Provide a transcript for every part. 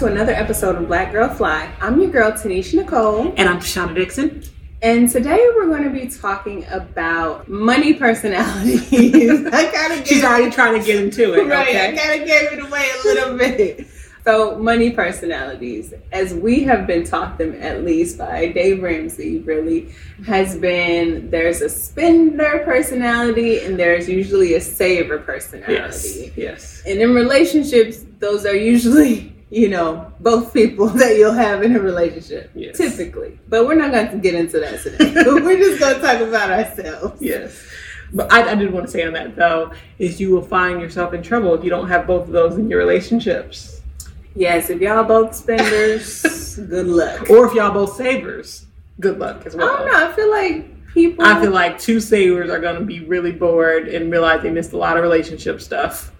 to another episode of Black Girl Fly. I'm your girl, Tanisha Nicole. And I'm Shauna Dixon. And today we're going to be talking about money personalities. I kind of She's already trying to get into it. Right. Okay? I kind of gave it away a little bit. So, money personalities, as we have been taught them at least by Dave Ramsey, really has been there's a spender personality and there's usually a saver personality. Yes. Yes. And in relationships, those are usually, you know, both people that you'll have in a relationship, yes. typically. But we're not going to get into that today. we're just going to talk about ourselves. Yes. But I, I did want to say on that though, is you will find yourself in trouble if you don't have both of those in your relationships. Yes, if y'all both spenders, good luck. Or if y'all both savers, good luck as well. I don't know. I feel like people. I feel like two savers are going to be really bored and realize they missed a lot of relationship stuff.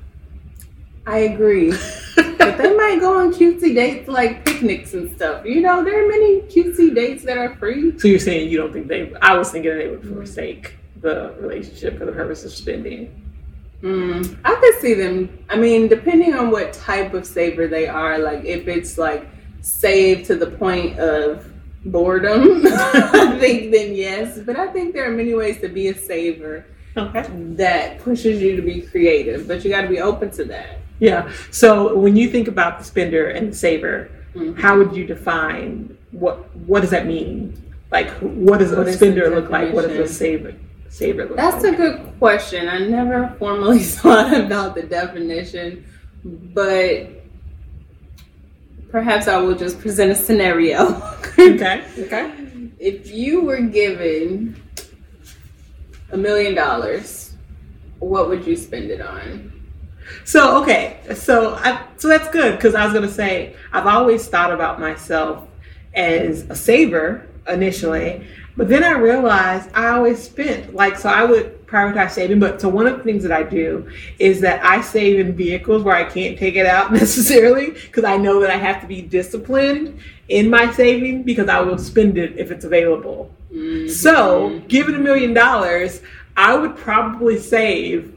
I agree. but they might go on cutesy dates like picnics and stuff. You know, there are many cutesy dates that are free. So you're saying you don't think they? I was thinking they would forsake the relationship for the purpose of spending. Mm, I could see them. I mean, depending on what type of saver they are, like if it's like saved to the point of boredom, I think then yes. But I think there are many ways to be a saver okay. that pushes you to be creative, but you got to be open to that. Yeah. So when you think about the spender and the saver, mm-hmm. how would you define what? What does that mean? Like, what does what a spender look like? What does a saver? saver look like? That's like? a good question. I never formally thought about the definition, but perhaps I will just present a scenario. okay. Okay. If you were given a million dollars, what would you spend it on? So okay, so I, so that's good because I was gonna say I've always thought about myself as a saver initially, but then I realized I always spent like so I would prioritize saving. But so one of the things that I do is that I save in vehicles where I can't take it out necessarily because I know that I have to be disciplined in my saving because I will spend it if it's available. Mm-hmm. So given a million dollars, I would probably save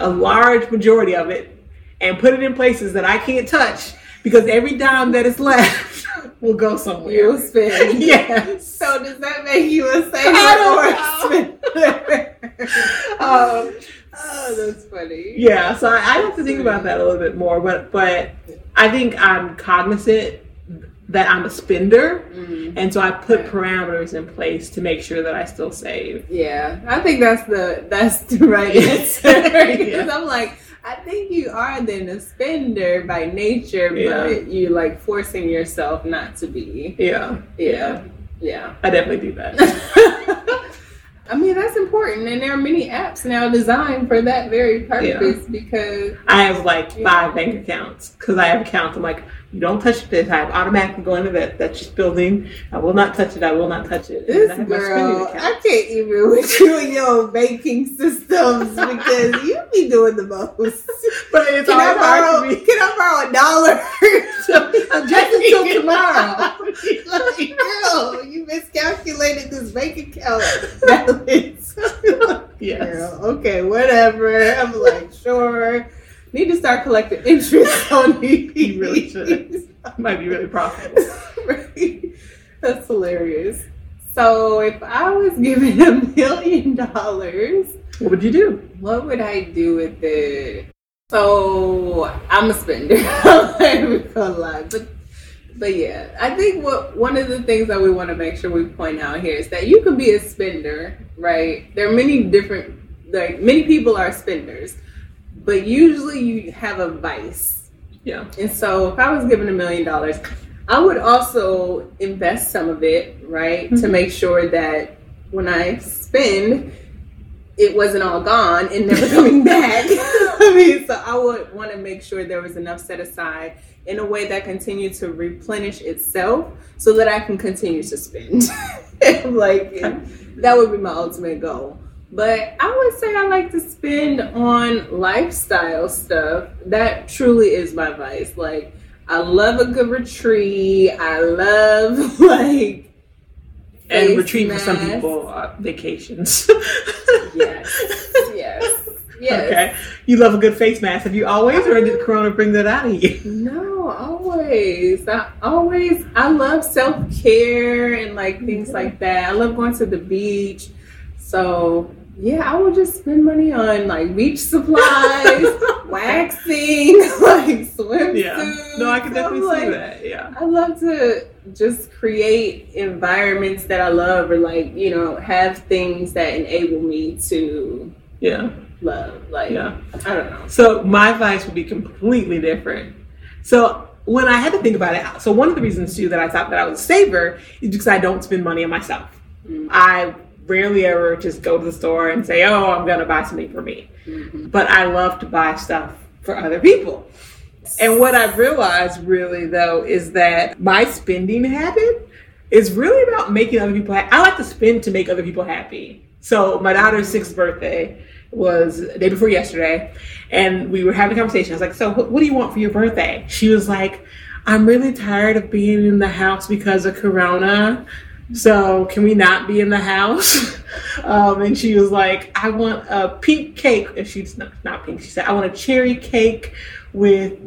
a large majority of it and put it in places that I can't touch because every dime that is left will go somewhere. You'll spend. yes. So does that make you a saver or a spender? um, oh, that's funny. Yeah, so I, I have to think about that a little bit more, but but I think I'm cognizant that I'm a spender, mm-hmm. and so I put parameters in place to make sure that I still save. Yeah, I think that's the that's the right answer because yeah. I'm like I think you are then a spender by nature, yeah. but you like forcing yourself not to be. Yeah. Yeah. Yeah. I definitely do that. I mean, that's important. And there are many apps now designed for that very purpose yeah. because I have like five bank accounts because I have accounts. I'm like, you don't touch this. I automatically go into that that's just building. I will not touch it. I will not touch it. This I girl, I can't even with you and your banking systems because you be doing the most. but it's can I borrow, Can I borrow a dollar? just until tomorrow. like, girl, you miscalculated this bank account balance. yes. Girl, okay, whatever. I'm like, sure need to start collecting interest on these. you really should. Might be really profitable. right. That's hilarious. So if I was given a million dollars, what would you do? What would I do with it? So I'm a spender. I'm gonna but but yeah, I think what one of the things that we want to make sure we point out here is that you can be a spender, right? There are many different like many people are spenders but usually you have a vice. Yeah. And so if I was given a million dollars, I would also invest some of it, right, mm-hmm. to make sure that when I spend, it wasn't all gone and never coming back. I mean, so I would want to make sure there was enough set aside in a way that continued to replenish itself so that I can continue to spend. like, that would be my ultimate goal. But I would say I like to spend on lifestyle stuff. That truly is my vice. Like I love a good retreat. I love like and retreat for some people uh, vacations. yes, yes. Yes. Okay. You love a good face mask. Have you always, or did Corona bring that out of you? No, always. I always I love self care and like things like that. I love going to the beach. So yeah, I would just spend money on like beach supplies, waxing, like swimsuits. Yeah. No, I can definitely I'm see that. Yeah. I love to just create environments that I love or like, you know, have things that enable me to Yeah. love. Like Yeah. I don't know. So my advice would be completely different. So when I had to think about it, so one of the reasons too that I thought that I was a saver is because I don't spend money on myself. Mm. I rarely ever just go to the store and say, "Oh, I'm gonna buy something for me." Mhm. But I love to buy stuff for other people. And what I've realized really though is that my spending habit is really about making other people happy. I like to spend to make other people happy. So my daughter's sixth birthday was the day before yesterday, and we were having a conversation. I was like, "So what, what do you want for your birthday?" She was like, "I'm really tired of being in the house because of Corona." So can we not be in the house? um, and she was like, I want a pink cake. And she's not, not pink. She said, I want a cherry cake with,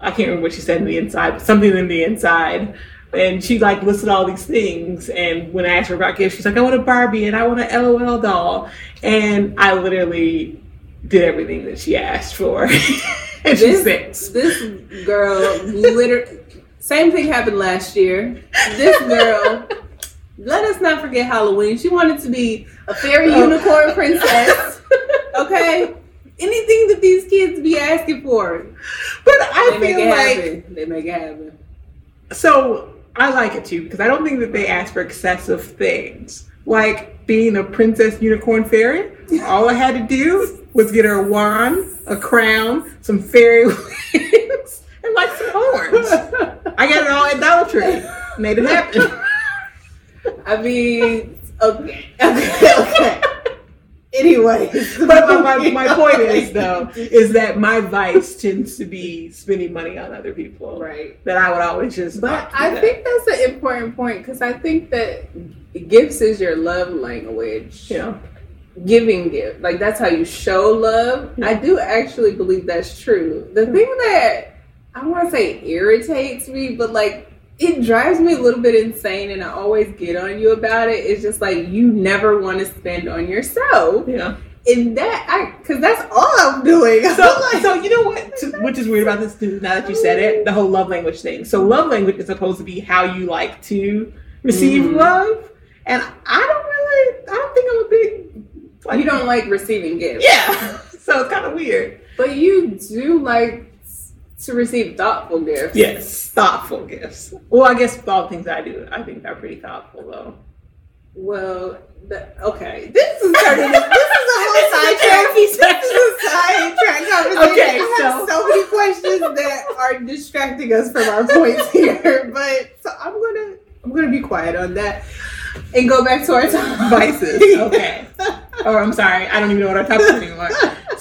I can't remember what she said in the inside, but something in the inside. And she like listed all these things. And when I asked her about gifts, she's like, I want a Barbie and I want an LOL doll. And I literally did everything that she asked for. and she's six. this girl literally same thing happened last year. This girl let us not forget Halloween. She wanted to be a fairy Oh. unicorn princess. Okay? Anything that these kids be asking for, But I they feel like happen. They make it happen. So I like it too because I don't think that they ask for excessive things. Like being a princess unicorn fairy, all I had to do was get her a wand, a crown, some fairy wings, and like some horns. I got it all at Dollar Tree. Made it happen. I mean, okay, okay, okay. Anyways, But my, my, my point is though, is that my vice tends to be spending money on other people. right. That I would always just But I that. think that's an important point because I think that gifts is your love language. know. Giving gift, like that's how you show love. Yeah. I do actually believe that's true. The thing that I want to say irritates me, but like it drives me a little bit insane, and I always get on you about it. It's just like you never want to spend on yourself, Yeah. and that I because that's all I'm doing. So, I'm like, so you know what? t- Which is weird about this too. Now that you said it, the whole love language thing. So, love language is supposed to be how you like to receive Mhm. love, and I don't really. I don't think I'm a big. Like, you don't like receiving gifts. Yeah. So it's kind of weird. But you do like to receive thoughtful gifts. Yes, thoughtful gifts. Well, I guess all the things I do, I think are pretty thoughtful though. Well, the, okay. This is turning. this is a whole sidetrack. This is a sidetrack conversation. Okay, I have so- so many questions that are distracting us from our points here. But so I'm gonna I'm gonna be quiet on that and go back to our. Vices. Okay. or oh, I'm sorry, I don't even know what our topic is anymore.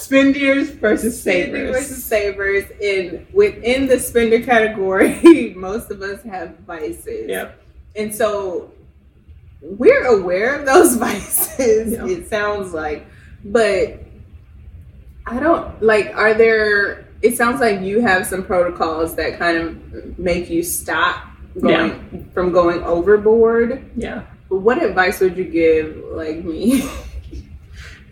Spenders versus savers. versus savers, and within the spender category, most of us have vices. Yep. And so we're aware of those vices, Yeah. it sounds like. But I don't like, are there, it sounds like you have some protocols that kind of make you stop going from going overboard. Yeah. But what advice would you give, like me?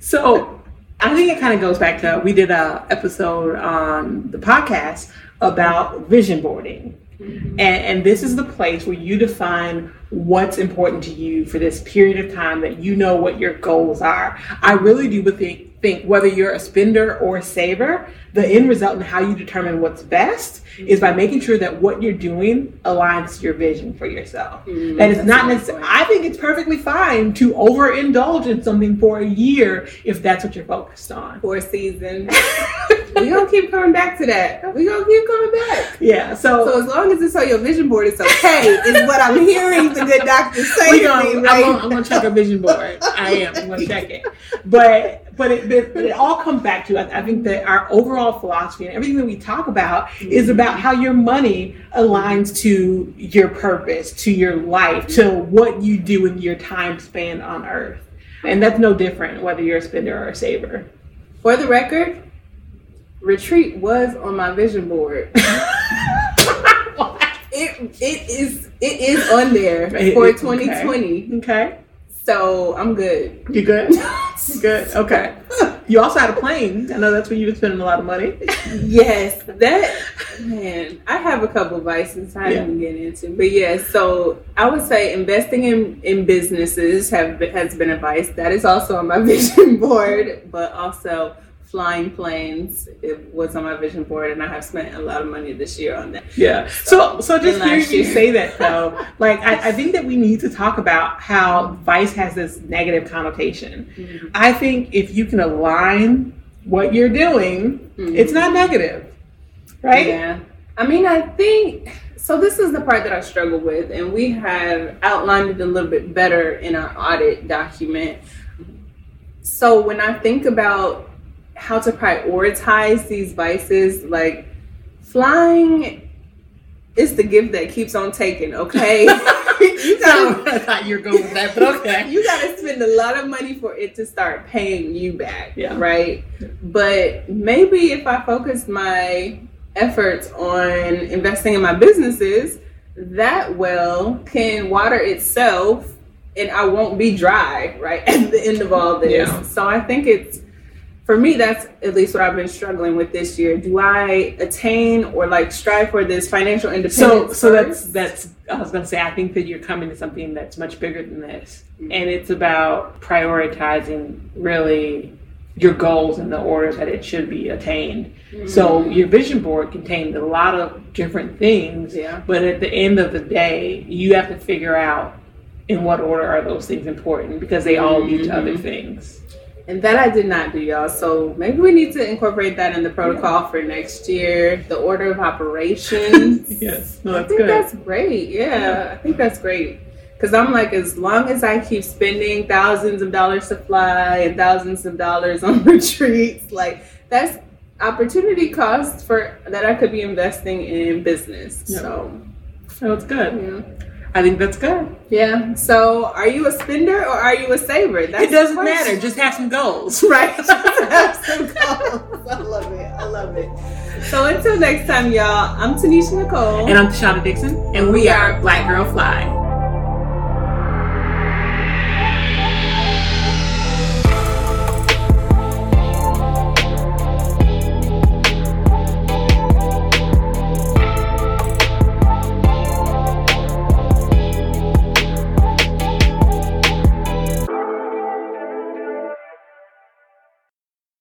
So I think it kind of goes back to we did a episode on the podcast about vision boarding. Mm-hmm. And, and this is the place where you define what's important to you for this period of time that you know what your goals are. I really do think, think whether you're a spender or a saver, the end result and how you determine what's best is by making sure that what you're doing aligns to your vision for yourself. Mm, And it's not necessarily. I think it's perfectly fine to overindulge in something for a year if that's what you're focused on. For a seasons. we gonna keep coming back to that. We gonna keep coming back. yeah, so, So as long as it's on your vision board, it's okay. is what I'm hearing the good doctor say we gonna, me, I'm, gonna, I'm gonna check a vision board. I am. I'm gonna check it. But but it, but but it all comes back to I, I think that our overall philosophy and everything that we talk about is mm-hmm. about how your money aligns to your purpose, to your life, to what you do in your time span on Earth, and that's no different whether you're a spender or a saver. For the record, retreat was on my vision board. it it is it is on there for 2020. Okay. So I'm good. You good? Good. Okay. You also had a plane. I know that's where you've been spending a lot of money. yes, that man. I have a couple of vices I Yeah. didn't get into, but yeah. So I would say investing in in businesses have has been advice. That is also on my vision board, but also flying planes it was on my vision board, and I have spent a lot of money this year on that. Yeah. So so just And hearing you say that though, like I, I think that we need to talk about how vice has this negative connotation. I think if you can align what you're doing, Mhm. it's not negative. Right? Yeah. I mean, I think so. This is the part that I struggle with, and we have outlined it a little bit better in our audit document. So when I think about how to prioritize these vices, like flying is the gift that keeps on taking, okay? you gotta I thought you were going with that, but okay. you got to spend a lot of money for it to start paying you back, Yeah. right? But maybe if I focus my efforts on investing in my businesses, that well can water itself and I won't be dry, right? At the end of all this. Yeah. So I think it's for me that's at least what I've been struggling with this year. Do I attain or like strive for this financial independence? So so that's first? that's I was gonna say I think that you're coming to something that's much bigger than this. Mhm. And it's about prioritizing really your goals in the order that it should be attained. So your vision board contained a lot of different things, yeah. but at the end of the day, you have to figure out in what order are those things important because they all lead to other Mhm. things. And that I did not do, y'all. So maybe we need to incorporate that in the protocol for next year. The order of operations. Yes, no, I that's think good. that's great. Yeah, I think that's great. Because I'm like, as long as I keep spending thousands of dollars to fly and thousands of dollars on retreats, like that's opportunity cost for that I could be investing in business. Yeah. So So it's good. yeah. I think that's good. yeah. So are you a spender or are you a saver? That's it doesn't matter. Just have some goals. Right. Have some goals. I love it. I love it. So until next time, y'all, I'm Tanisha Nicole. And I'm Tashana Dixon, and we are Black Girl Fly.